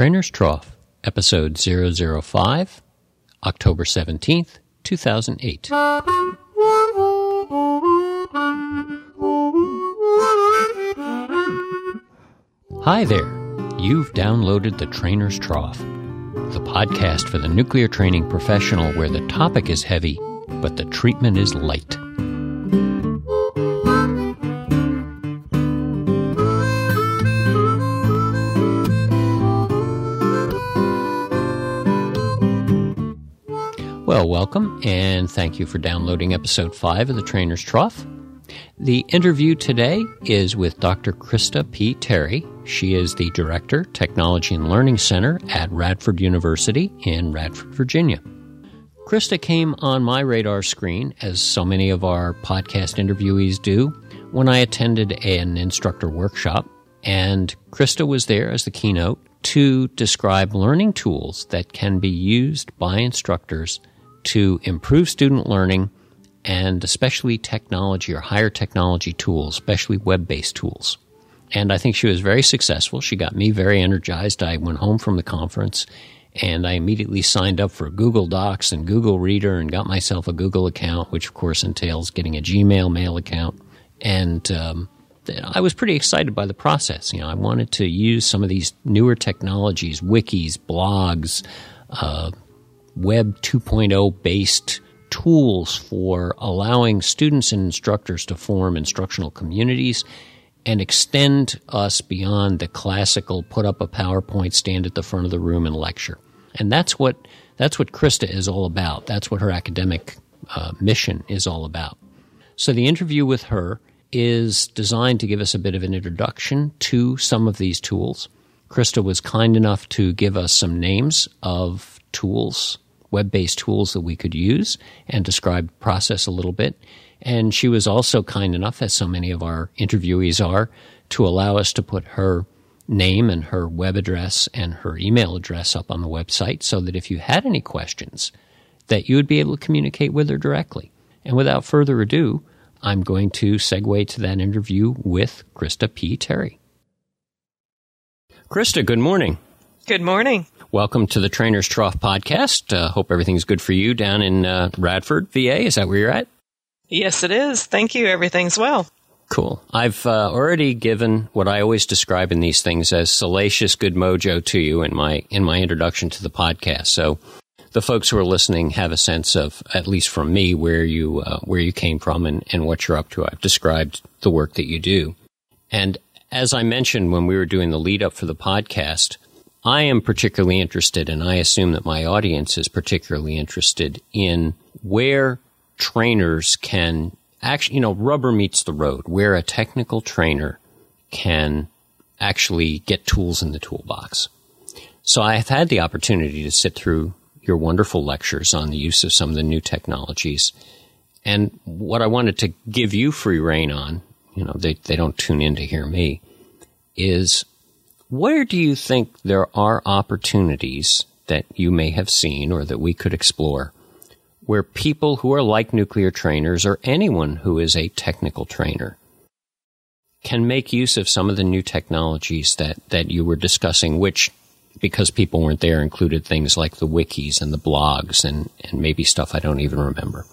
Trainer's Trough, episode 005, October 17th, 2008. Hi there. You've downloaded the Trainer's Trough, the podcast for the nuclear training professional where the topic is heavy, but the treatment is light. Welcome, and thank you for downloading episode 5 of the Trainer's Trough. The interview today is with Dr. Krista P. Terry. She is the Director, Technology and Learning Center at Radford University in Radford, Virginia. Krista came on my radar screen, as so many of our podcast interviewees do, when I attended an instructor workshop, and Krista was there as the keynote to describe learning tools that can be used by instructors to improve student learning and especially technology or higher technology tools, especially web based tools. And I think she was very successful. She got me very energized. I went home from the conference and I immediately signed up for Google Docs and Google Reader and got myself a Google account, which of course entails getting a Gmail mail account. And um, I was pretty excited by the process. You know, I wanted to use some of these newer technologies, wikis, blogs, uh, Web 2.0 based tools for allowing students and instructors to form instructional communities and extend us beyond the classical put up a PowerPoint, stand at the front of the room and lecture. And that's what that's what Krista is all about. That's what her academic uh, mission is all about. So the interview with her is designed to give us a bit of an introduction to some of these tools. Krista was kind enough to give us some names of tools, web based tools that we could use and describe process a little bit. And she was also kind enough, as so many of our interviewees are, to allow us to put her name and her web address and her email address up on the website so that if you had any questions, that you would be able to communicate with her directly. And without further ado, I'm going to segue to that interview with Krista P. Terry. Krista, good morning. Good morning. Welcome to the Trainer's Trough podcast. Uh, hope everything's good for you down in uh, Radford, VA. Is that where you're at? Yes, it is. Thank you. Everything's well. Cool. I've uh, already given what I always describe in these things as salacious good mojo to you in my in my introduction to the podcast. So the folks who are listening have a sense of, at least from me, where you uh, where you came from and, and what you're up to. I've described the work that you do, and as I mentioned when we were doing the lead up for the podcast, I am particularly interested, and I assume that my audience is particularly interested in where trainers can actually, you know, rubber meets the road, where a technical trainer can actually get tools in the toolbox. So I have had the opportunity to sit through your wonderful lectures on the use of some of the new technologies. And what I wanted to give you free reign on, you know, they, they don't tune in to hear me, is where do you think there are opportunities that you may have seen or that we could explore where people who are like nuclear trainers or anyone who is a technical trainer can make use of some of the new technologies that, that you were discussing, which, because people weren't there, included things like the wikis and the blogs and, and maybe stuff I don't even remember?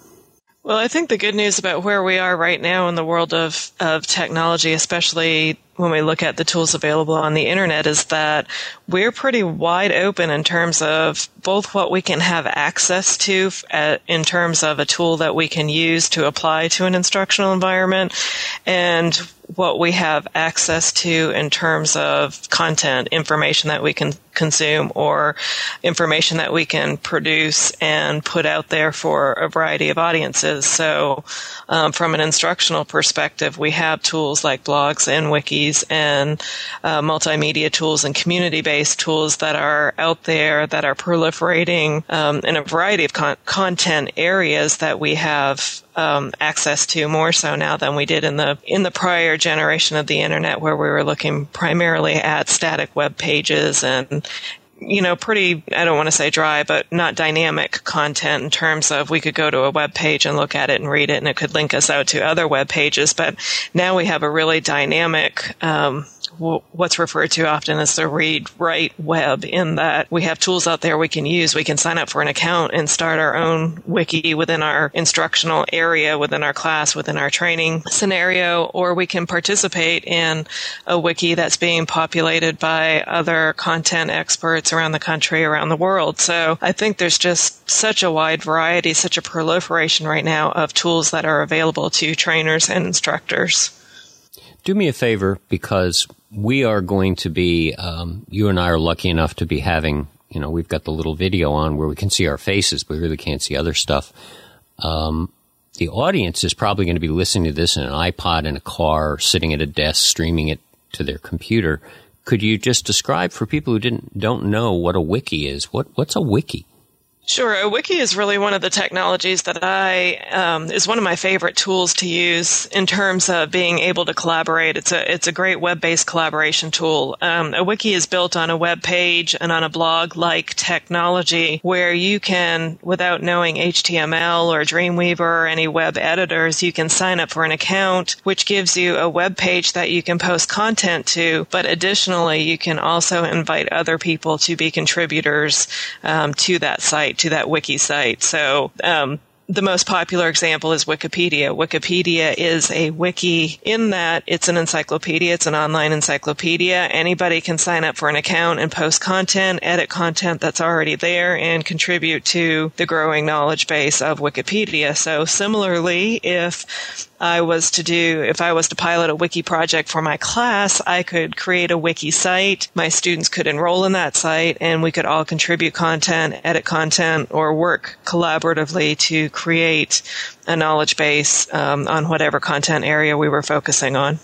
Well, I think the good news about where we are right now in the world of, of technology, especially when we look at the tools available on the internet is that we're pretty wide open in terms of both what we can have access to in terms of a tool that we can use to apply to an instructional environment and what we have access to in terms of content, information that we can consume or information that we can produce and put out there for a variety of audiences. So, um, from an instructional perspective, we have tools like blogs and wikis and uh, multimedia tools and community-based tools that are out there that are proliferating um, in a variety of con- content areas that we have um, access to more so now than we did in the in the prior generation of the internet, where we were looking primarily at static web pages and you know, pretty, I don't want to say dry, but not dynamic content in terms of we could go to a web page and look at it and read it and it could link us out to other web pages. But now we have a really dynamic um, what's referred to often as the read write web in that we have tools out there we can use. We can sign up for an account and start our own wiki within our instructional area, within our class, within our training scenario, or we can participate in a wiki that's being populated by other content experts around the country, around the world. So I think there's just such a wide variety, such a proliferation right now of tools that are available to trainers and instructors. Do me a favor because we are going to be, um, you and I are lucky enough to be having, you know, we've got the little video on where we can see our faces, but we really can't see other stuff. Um, the audience is probably going to be listening to this in an iPod in a car, sitting at a desk, streaming it to their computer. Could you just describe for people who didn't don't know what a wiki is? What what's a wiki? Sure. A wiki is really one of the technologies that I um, is one of my favorite tools to use in terms of being able to collaborate. It's a it's a great web based collaboration tool. Um, a wiki is built on a web page and on a blog like technology where you can, without knowing HTML or Dreamweaver or any web editors, you can sign up for an account, which gives you a web page that you can post content to. But additionally, you can also invite other people to be contributors um, to that site to that wiki site. So um, the most popular example is Wikipedia. Wikipedia is a wiki in that it's an encyclopedia. It's an online encyclopedia. Anybody can sign up for an account and post content, edit content that's already there, and contribute to the growing knowledge base of Wikipedia. So similarly, if I was to do, if I was to pilot a wiki project for my class, I could create a wiki site. My students could enroll in that site and we could all contribute content, edit content, or work collaboratively to create a knowledge base um, on whatever content area we were focusing on.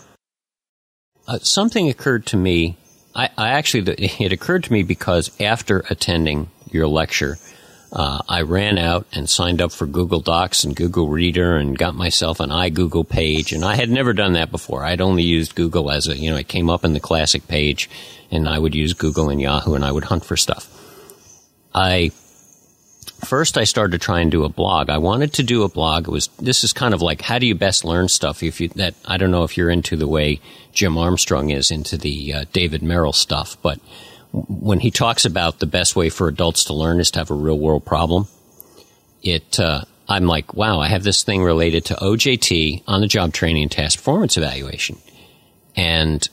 Uh, something occurred to me. I, I actually, it occurred to me because after attending your lecture, uh, I ran out and signed up for Google Docs and Google Reader and got myself an iGoogle page. And I had never done that before. I'd only used Google as a, you know, it came up in the classic page and I would use Google and Yahoo and I would hunt for stuff. I, first I started to try and do a blog. I wanted to do a blog. It was, this is kind of like, how do you best learn stuff? If you, that, I don't know if you're into the way Jim Armstrong is into the uh, David Merrill stuff, but when he talks about the best way for adults to learn is to have a real world problem, it, uh, I'm like, wow, I have this thing related to OJT on the job training and task performance evaluation. And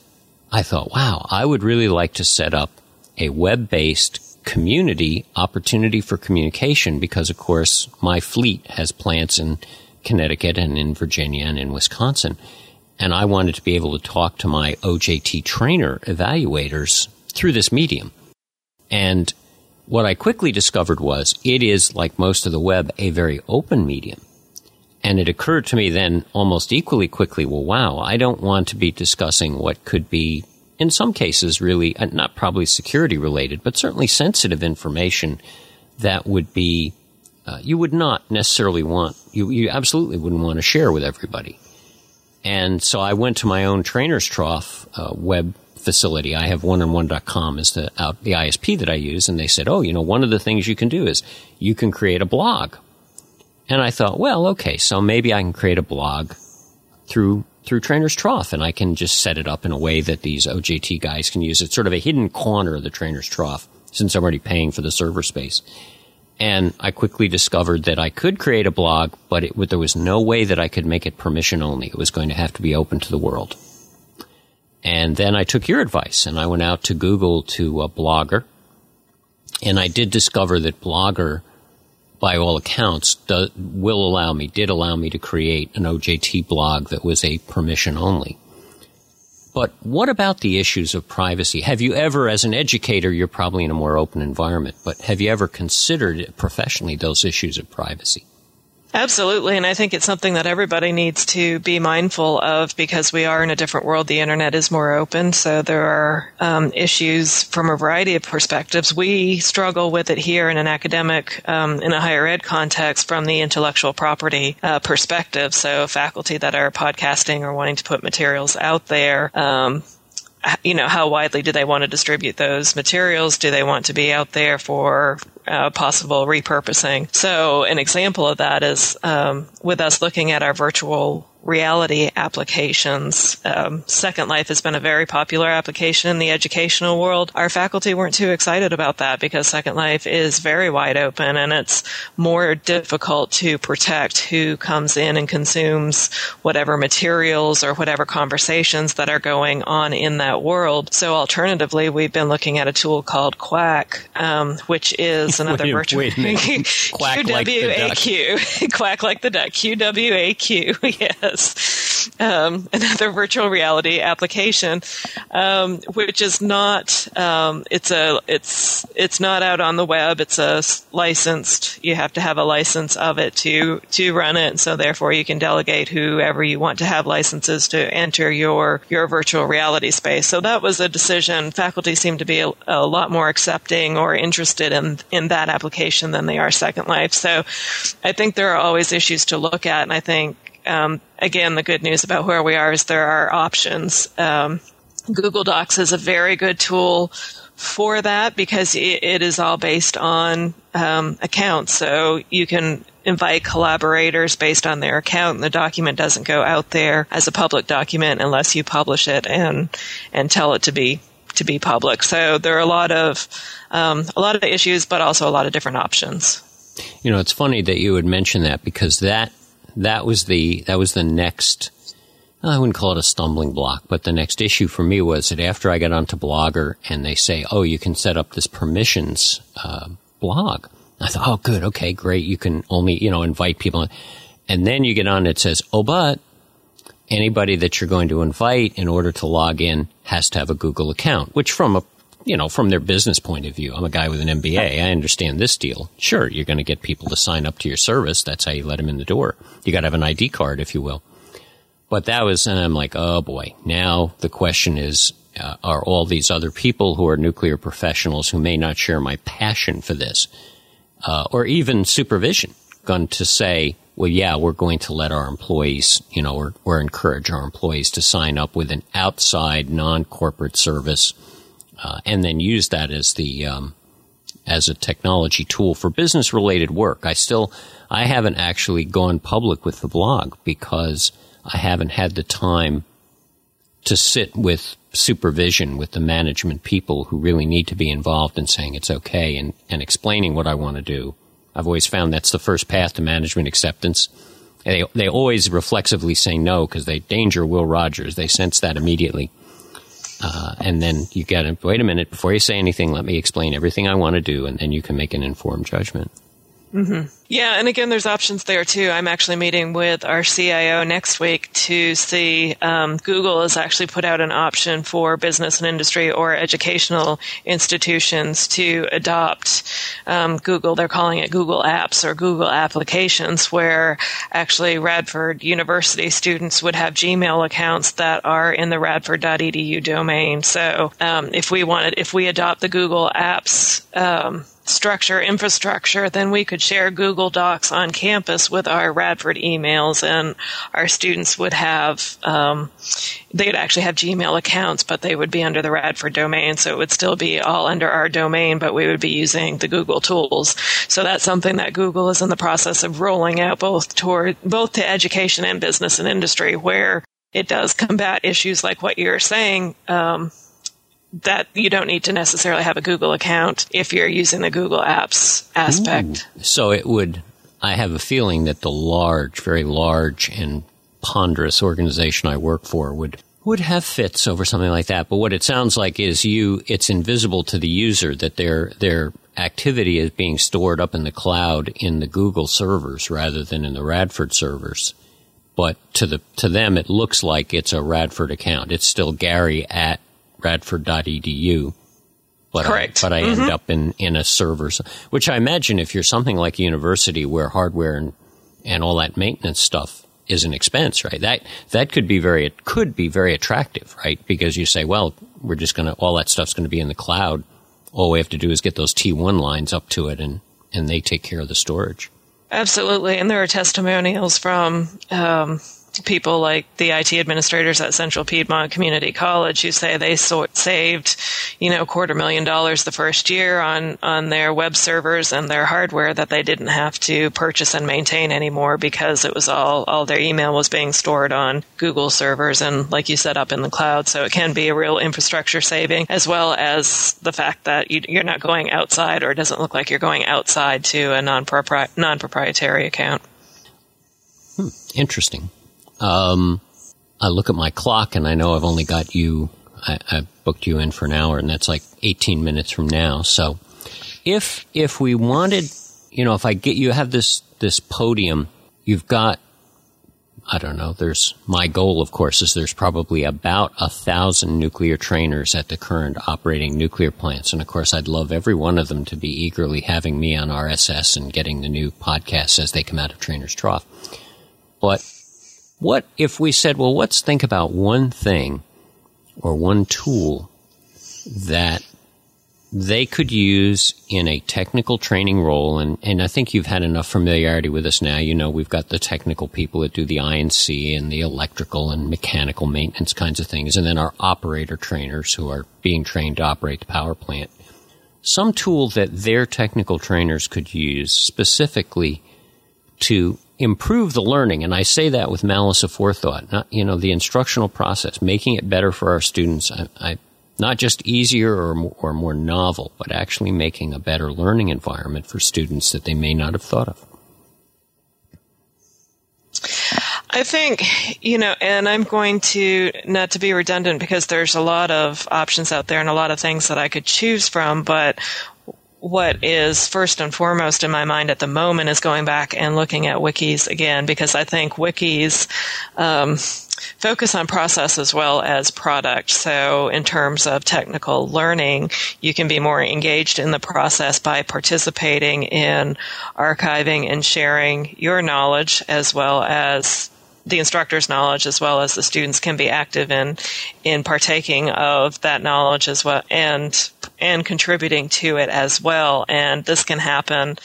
I thought, wow, I would really like to set up a web based community opportunity for communication because, of course, my fleet has plants in Connecticut and in Virginia and in Wisconsin. And I wanted to be able to talk to my OJT trainer evaluators through this medium. And what I quickly discovered was it is, like most of the web, a very open medium. And it occurred to me then almost equally quickly, well, wow, I don't want to be discussing what could be, in some cases, really, uh, not probably security related, but certainly sensitive information that would be, uh, you would not necessarily want, you, you absolutely wouldn't want to share with everybody. And so I went to my own trainer's trough uh, web facility. I have one-on-one.com as the out, the ISP that I use, and they said, "Oh, you know, one of the things you can do is you can create a blog." And I thought, well, okay, so maybe I can create a blog through through Trainer's Trough, and I can just set it up in a way that these OJT guys can use. It's sort of a hidden corner of the Trainer's Trough since I'm already paying for the server space. And I quickly discovered that I could create a blog, but it, there was no way that I could make it permission only. It was going to have to be open to the world. And then I took your advice and I went out to Google to Blogger. And I did discover that Blogger, by all accounts, do, will allow me, did allow me to create an OJT blog that was a permission only. But what about the issues of privacy? Have you ever, as an educator, you're probably in a more open environment, but have you ever considered professionally those issues of privacy? Absolutely. And I think it's something that everybody needs to be mindful of because we are in a different world. The internet is more open. So there are um, issues from a variety of perspectives. We struggle with it here in an academic, um, in a higher ed context from the intellectual property uh, perspective. So faculty that are podcasting or wanting to put materials out there, um, you know, how widely do they want to distribute those materials? Do they want to be out there for uh, possible repurposing? So, an example of that is um, with us looking at our virtual reality applications. Um, Second Life has been a very popular application in the educational world. Our faculty weren't too excited about that because Second Life is very wide open and it's more difficult to protect who comes in and consumes whatever materials or whatever conversations that are going on in that world. So alternatively, we've been looking at a tool called Qwaq, um, which is another wait, virtual wait Quack like the duck. Quack like the duck. QWAQ. yes. Um, another virtual reality application, um, which is not. Um, it's a. It's it's not out on the web. It's a licensed. You have to have a license of it to to run it. So therefore, you can delegate whoever you want to have licenses to enter your your virtual reality space. So that was a decision. Faculty seem to be a, a lot more accepting or interested in in that application than they are Second Life. So I think there are always issues to look at, and I think um, again, the good news about where we are is there are options. Um, Google Docs is a very good tool for that because it, it is all based on um, accounts. So you can invite collaborators based on their account, and the document doesn't go out there as a public document unless you publish it and and tell it to be to be public. So there are a lot of um, a lot of issues, but also a lot of different options. You know, it's funny that you would mention that because that that was the that was the next. I wouldn't call it a stumbling block, but the next issue for me was that after I got onto Blogger and they say, "Oh, you can set up this permissions uh, blog," I thought, "Oh, good, okay, great. You can only you know invite people," and then you get on. It says, "Oh, but anybody that you're going to invite in order to log in has to have a Google account," which from a you know, from their business point of view, I'm a guy with an MBA. I understand this deal. Sure, you're going to get people to sign up to your service. That's how you let them in the door. You got to have an ID card, if you will. But that was, and I'm like, oh boy. Now the question is, uh, are all these other people who are nuclear professionals who may not share my passion for this, uh, or even supervision, going to say, well, yeah, we're going to let our employees, you know, or, or encourage our employees to sign up with an outside non-corporate service uh, and then use that as the um, as a technology tool for business related work. I still I haven't actually gone public with the blog because I haven't had the time to sit with supervision with the management people who really need to be involved in saying it's okay and, and explaining what I want to do. I've always found that's the first path to management acceptance. They, they always reflexively say no because they danger Will Rogers. They sense that immediately. Uh, and then you get to wait a minute before you say anything. Let me explain everything I want to do, and then you can make an informed judgment. Mm-hmm. Yeah, and again, there's options there too. I'm actually meeting with our CIO next week to see. Um, Google has actually put out an option for business and industry or educational institutions to adopt um, Google. They're calling it Google Apps or Google Applications, where actually Radford University students would have Gmail accounts that are in the radford.edu domain. So um, if we wanted, if we adopt the Google Apps um, structure, infrastructure, then we could share Google Docs on campus with our Radford emails, and our students would have um, they'd actually have Gmail accounts, but they would be under the Radford domain, so it would still be all under our domain, but we would be using the Google tools. So that's something that Google is in the process of rolling out both toward both to education and business and industry, where it does combat issues like what you're saying. Um, that you don't need to necessarily have a Google account if you're using the Google Apps aspect. Ooh. So it would, I have a feeling that the large, very large and ponderous organization I work for would would have fits over something like that. But what it sounds like is you it's invisible to the user that their their activity is being stored up in the cloud in the Google servers rather than in the Radford servers. But to the to them it looks like it's a Radford account. It's still Gary at radford.edu. But Correct. I, but I mm-hmm. end up in, in a server, which I imagine if you're something like a university where hardware and, and all that maintenance stuff is an expense, right? That, that could be very, it could be very attractive, right? Because you say, well, we're just going to, all that stuff's going to be in the cloud. All we have to do is get those T1 lines up to it and, and they take care of the storage. Absolutely. And there are testimonials from, um, people like the IT administrators at Central Piedmont Community College who say they saved, you know, quarter million dollars the first year on, on their web servers and their hardware that they didn't have to purchase and maintain anymore because it was all, all their email was being stored on Google servers and, like you said, up in the cloud. So it can be a real infrastructure saving as well as the fact that you, are not going outside or it doesn't look like you're going outside to a non-proprietary account. Hmm, interesting. Um, I look at my clock and I know I've only got you, I, I booked you in for an hour and that's like 18 minutes from now. So if, if we wanted, you know, if I get you have this, this podium, you've got, I don't know, there's, my goal, of course, is there's probably about a thousand nuclear trainers at the current operating nuclear plants. And of course, I'd love every one of them to be eagerly having me on RSS and getting the new podcasts as they come out of Trainer's Trough. But what if we said, well, let's think about one thing or one tool that they could use in a technical training role, and, and I think you've had enough familiarity with us now. You know, we've got the technical people that do the I&C and the electrical and mechanical maintenance kinds of things, and then our operator trainers who are being trained to operate the power plant. Some tool that their technical trainers could use specifically to improve the learning, and I say that with malice aforethought, not, you know, the instructional process, making it better for our students. I, I not just easier or or more novel, but actually making a better learning environment for students that they may not have thought of. I think, you know, and I'm going to, not to be redundant because there's a lot of options out there and a lot of things that I could choose from, but what is first and foremost in my mind at the moment is going back and looking at wikis again because I think wikis um, focus on process as well as product. So, in terms of technical learning, you can be more engaged in the process by participating in archiving and sharing your knowledge as well as the instructor's knowledge as well as the students can be active in in partaking of that knowledge as well and and contributing to it as well. And this can happen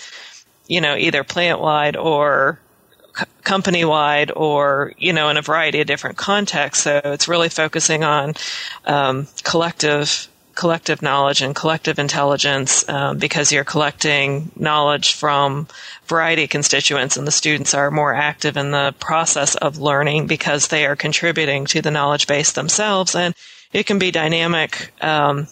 you know either plant wide or company wide or you know in a variety of different contexts. So it's really focusing on um, collective collective knowledge and collective intelligence um, because you're collecting knowledge from variety of constituents and the students are more active in the process of learning because they are contributing to the knowledge base themselves and it can be dynamic um,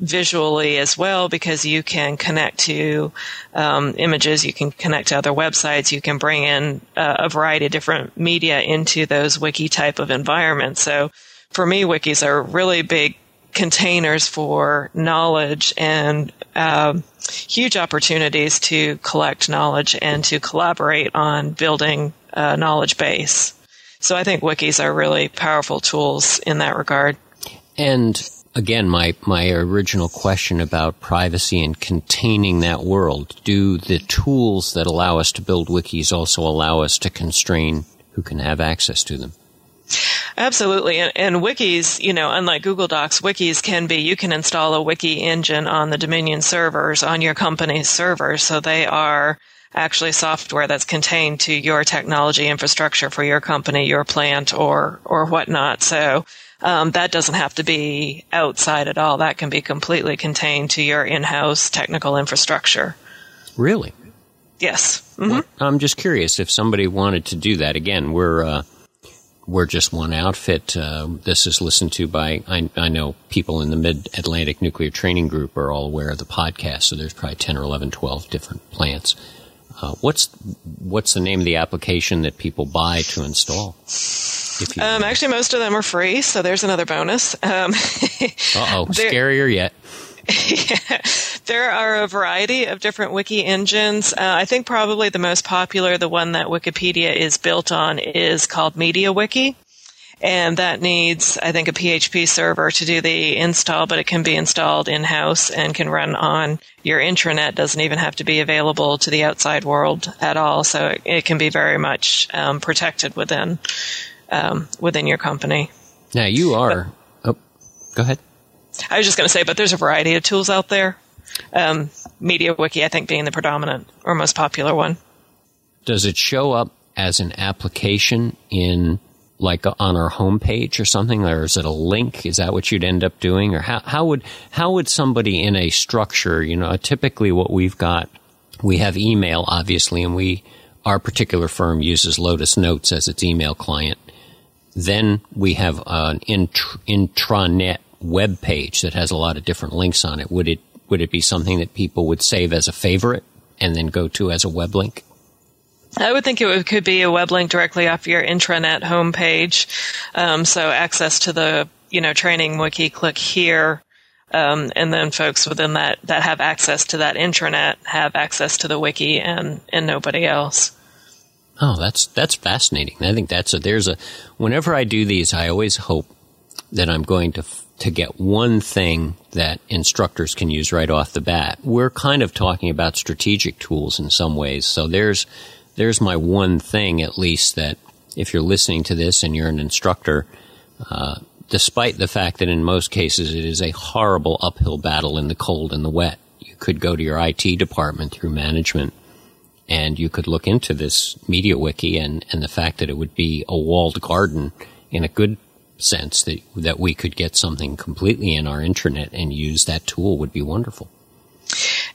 visually as well because you can connect to um, images, you can connect to other websites, you can bring in uh, a variety of different media into those wiki type of environments. So for me, wikis are really big containers for knowledge and um, huge opportunities to collect knowledge and to collaborate on building a knowledge base. So I think wikis are really powerful tools in that regard. And again, my, my original question about privacy and containing that world, do the tools that allow us to build wikis also allow us to constrain who can have access to them? Absolutely. And, and, wikis, you know, unlike Google Docs, wikis can be, you can install a wiki engine on the Dominion servers on your company's servers. So they are actually software that's contained to your technology infrastructure for your company, your plant, or, or whatnot. So, um, that doesn't have to be outside at all. That can be completely contained to your in-house technical infrastructure. Really? Yes. Mm-hmm. Well, I'm just curious if somebody wanted to do that. Again, we're uh, we're just one outfit. Uh, this is listened to by, I, I know people in the Mid Atlantic Nuclear Training Group are all aware of the podcast, so there's probably 10 or 11, 12 different plants. Uh, what's what's the name of the application that people buy to install? Um, actually, most of them are free, so there's another bonus. Um, uh oh, scarier yet. Yeah, there are a variety of different wiki engines. Uh, I think probably the most popular, the one that Wikipedia is built on, is called MediaWiki. And that needs, I think, a PHP server to do the install, but it can be installed in house and can run on your intranet. Doesn't even have to be available to the outside world at all. So it, it can be very much um, protected within um, within your company. Now you are. But, oh, go ahead. I was just going to say, but there's a variety of tools out there. Um, MediaWiki, I think, being the predominant or most popular one. Does it show up as an application in like on our homepage or something, or is it a link? Is that what you'd end up doing, or how how would how would somebody in a structure, you know, typically what we've got, we have email obviously, and we our particular firm uses Lotus Notes as its email client. Then we have an intranet web page that has a lot of different links on it. Would it would it be something that people would save as a favorite and then go to as a web link? I would think it could be a web link directly off your intranet homepage. Um, so access to the you know training wiki, click here, um, and then folks within that that have access to that intranet have access to the wiki and and nobody else. Oh, that's that's fascinating. I think that's a there's a whenever I do these, I always hope that I'm going to to get one thing that instructors can use right off the bat. We're kind of talking about strategic tools in some ways. So there's there's my one thing at least that if you're listening to this and you're an instructor, uh, despite the fact that in most cases it is a horrible uphill battle in the cold and the wet, you could go to your IT department through management and you could look into this MediaWiki and, and the fact that it would be a walled garden in a good sense that that we could get something completely in our intranet and use that tool would be wonderful.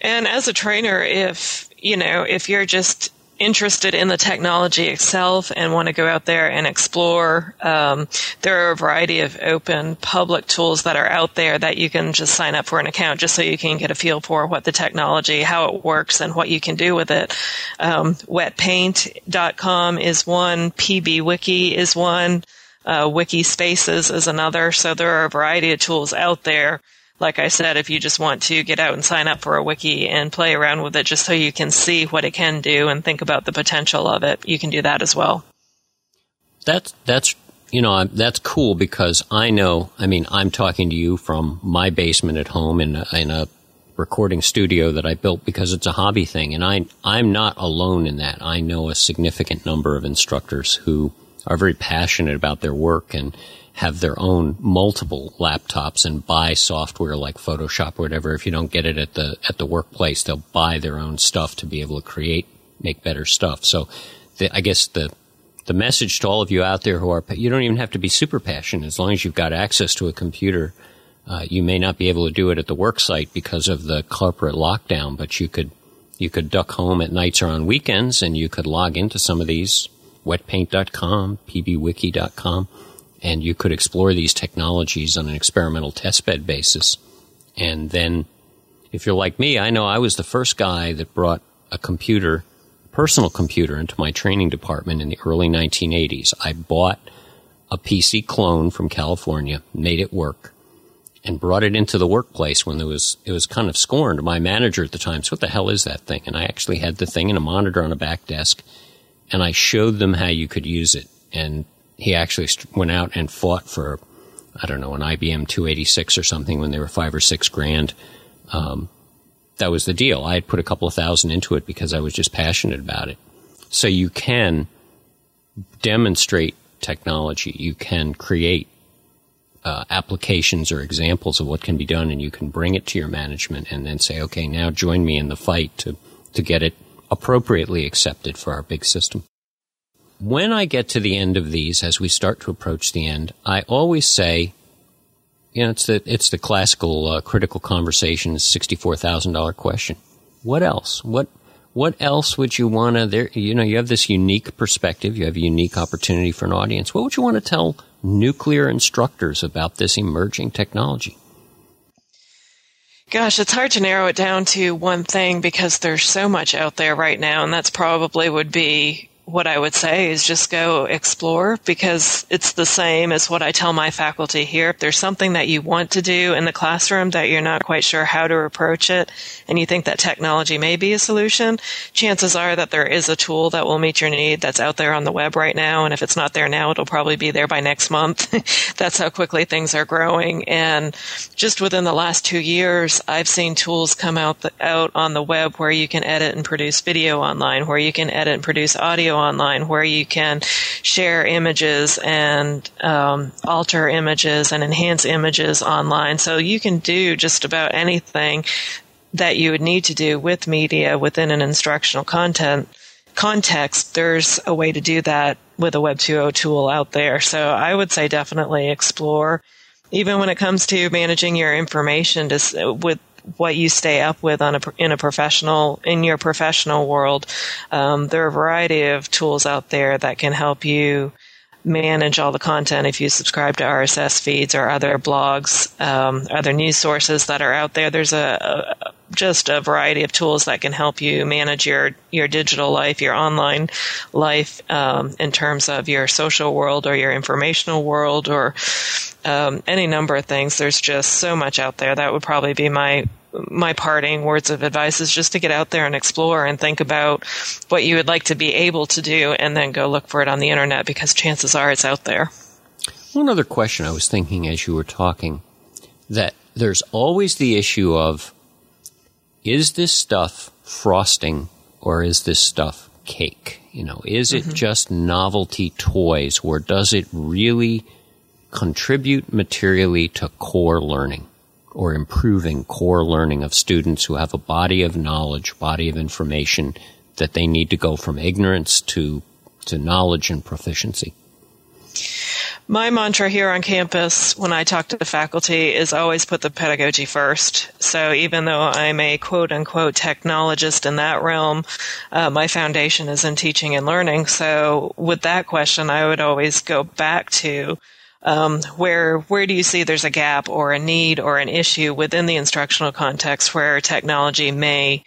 And as a trainer, if you know, if you're just interested in the technology itself and want to go out there and explore, um, there are a variety of open public tools that are out there that you can just sign up for an account just so you can get a feel for what the technology, how it works, and what you can do with it. Um, wetpaint.com is one, PBWiki is one. Uh, Wiki Spaces is another. So there are a variety of tools out there. Like I said, if you just want to get out and sign up for a wiki and play around with it just so you can see what it can do and think about the potential of it, you can do that as well. That's, that's, you know, that's cool because I know, I mean, I'm talking to you from my basement at home in a, in a recording studio that I built because it's a hobby thing. And I, I'm not alone in that. I know a significant number of instructors who are very passionate about their work and have their own multiple laptops and buy software like Photoshop or whatever. If you don't get it at the at the workplace, they'll buy their own stuff to be able to create, make better stuff. So, the, I guess the the message to all of you out there who are you don't even have to be super passionate as long as you've got access to a computer. Uh, you may not be able to do it at the work site because of the corporate lockdown, but you could you could duck home at nights or on weekends, and you could log into some of these wetpaint.com, pbwiki.com, and you could explore these technologies on an experimental testbed basis. And then, if you're like me, I know I was the first guy that brought a computer, personal computer, into my training department in the early 1980s. I bought a PC clone from California, made it work, and brought it into the workplace when there was it was kind of scorned. My manager at the time said, "What the hell is that thing?" And I actually had the thing in a monitor on a back desk and I showed them how you could use it. And he actually went out and fought for, I don't know, an IBM 286 or something when they were five or six grand. Um, that was the deal. I had put a couple of thousand into it because I was just passionate about it. So you can demonstrate technology. You can create uh, applications or examples of what can be done, and you can bring it to your management and then say, okay, now join me in the fight to, to get it appropriately accepted for our big system. When I get to the end of these, as we start to approach the end, I always say, you know, it's the, it's the classical uh, critical conversation $64,000 question. What else? What, what else would you want to, there, you know, you have this unique perspective, you have a unique opportunity for an audience. What would you want to tell nuclear instructors about this emerging technology? Gosh, it's hard to narrow it down to one thing because there's so much out there right now, and that's probably would be what I would say is just go explore because it's the same as what I tell my faculty here. If there's something that you want to do in the classroom that you're not quite sure how to approach it and you think that technology may be a solution, chances are that there is a tool that will meet your need that's out there on the web right now. And if it's not there now, it'll probably be there by next month. that's how quickly things are growing. And just within the last two years, I've seen tools come out, the, out on the web where you can edit and produce video online, where you can edit and produce audio online where you can share images and um, alter images and enhance images online. So you can do just about anything that you would need to do with media within an instructional content context. There's a way to do that with a Web 2.0 tool out there. So I would say definitely explore. Even when it comes to managing your information, just with what you stay up with on a in a professional in your professional world. Um, there are a variety of tools out there that can help you manage all the content if you subscribe to RSS feeds or other blogs, um, other news sources that are out there. There's a, a, just a variety of tools that can help you manage your your digital life, your online life, um, in terms of your social world or your informational world or um, any number of things. There's just so much out there. That would probably be my my parting words of advice is just to get out there and explore and think about what you would like to be able to do and then go look for it on the internet because chances are it's out there. One other question I was thinking as you were talking that there's always the issue of is this stuff frosting or is this stuff cake? You know, is it mm-hmm. just novelty toys or does it really contribute materially to core learning or improving core learning of students who have a body of knowledge, body of information that they need to go from ignorance to, to knowledge and proficiency? My mantra here on campus when I talk to the faculty is always put the pedagogy first. So even though I'm a quote unquote technologist in that realm, uh, my foundation is in teaching and learning. So with that question, I would always go back to um, where where do you see there's a gap or a need or an issue within the instructional context where technology may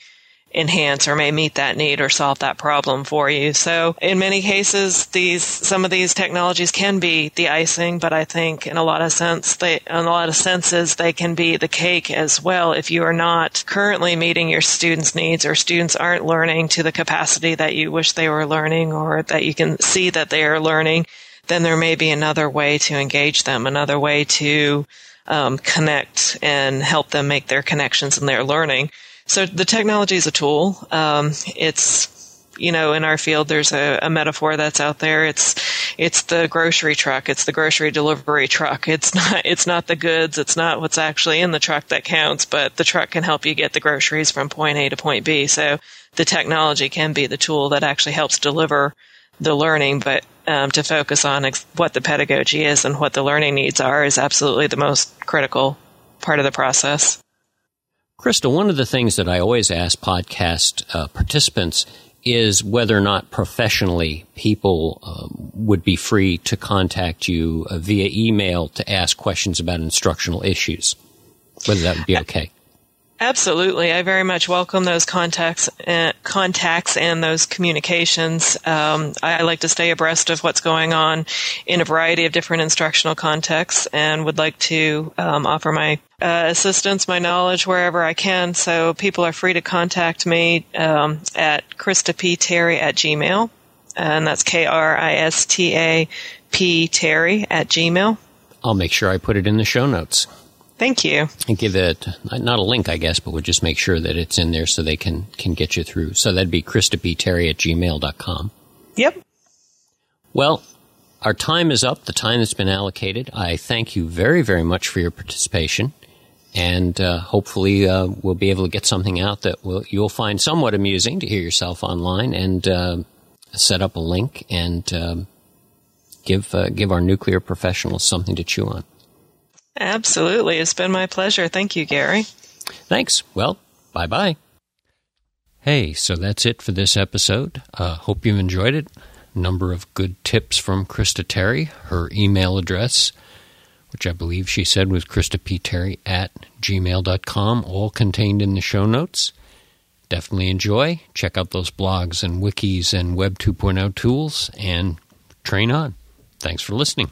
enhance or may meet that need or solve that problem for you. So in many cases, these, some of these technologies can be the icing, but I think in a lot of sense, they, in a lot of senses, they can be the cake as well. If you are not currently meeting your students' needs or students aren't learning to the capacity that you wish they were learning or that you can see that they are learning, then there may be another way to engage them, another way to um, connect and help them make their connections and their learning. So the technology is a tool. Um, it's you know, in our field, there's a, a, metaphor that's out there. It's, it's the grocery truck. It's the grocery delivery truck. It's not, it's not the goods. It's not what's actually in the truck that counts, but the truck can help you get the groceries from point A to point B. So the technology can be the tool that actually helps deliver the learning, but um, to focus on ex- what the pedagogy is and what the learning needs are is absolutely the most critical part of the process. Krista, one of the things that I always ask podcast uh, participants is whether or not professionally people um, would be free to contact you uh, via email to ask questions about instructional issues. Whether that would be okay. Absolutely, I very much welcome those contacts, uh, contacts and those communications. Um, I, I, like to stay abreast of what's going on in a variety of different instructional contexts, and would like to um, offer my uh, assistance, my knowledge wherever I can. So people are free to contact me um, at Krista P Terry at Gmail, and that's K R I S T A P Terry at Gmail. I'll make sure I put it in the show notes. Thank you. And give it not a link, I guess, but we'll just make sure that it's in there so they can can get you through. So that'd be Terry at gmail.com. Yep. Well, our time is up, the time that's been allocated. I thank you very, very much for your participation. And uh, hopefully, uh, we'll be able to get something out that will, you'll find somewhat amusing to hear yourself online and uh, set up a link and um, give uh, give our nuclear professionals something to chew on. Absolutely. It's been my pleasure. Thank you, Gary. Thanks. Well, bye bye. Hey, so that's it for this episode. Uh, hope you've enjoyed it. Number of good tips from Krista Terry. Her email address, which I believe she said was kristapterry at gmail.com, all contained in the show notes. Definitely enjoy. Check out those blogs and wikis and Web 2.0 tools and train on. Thanks for listening.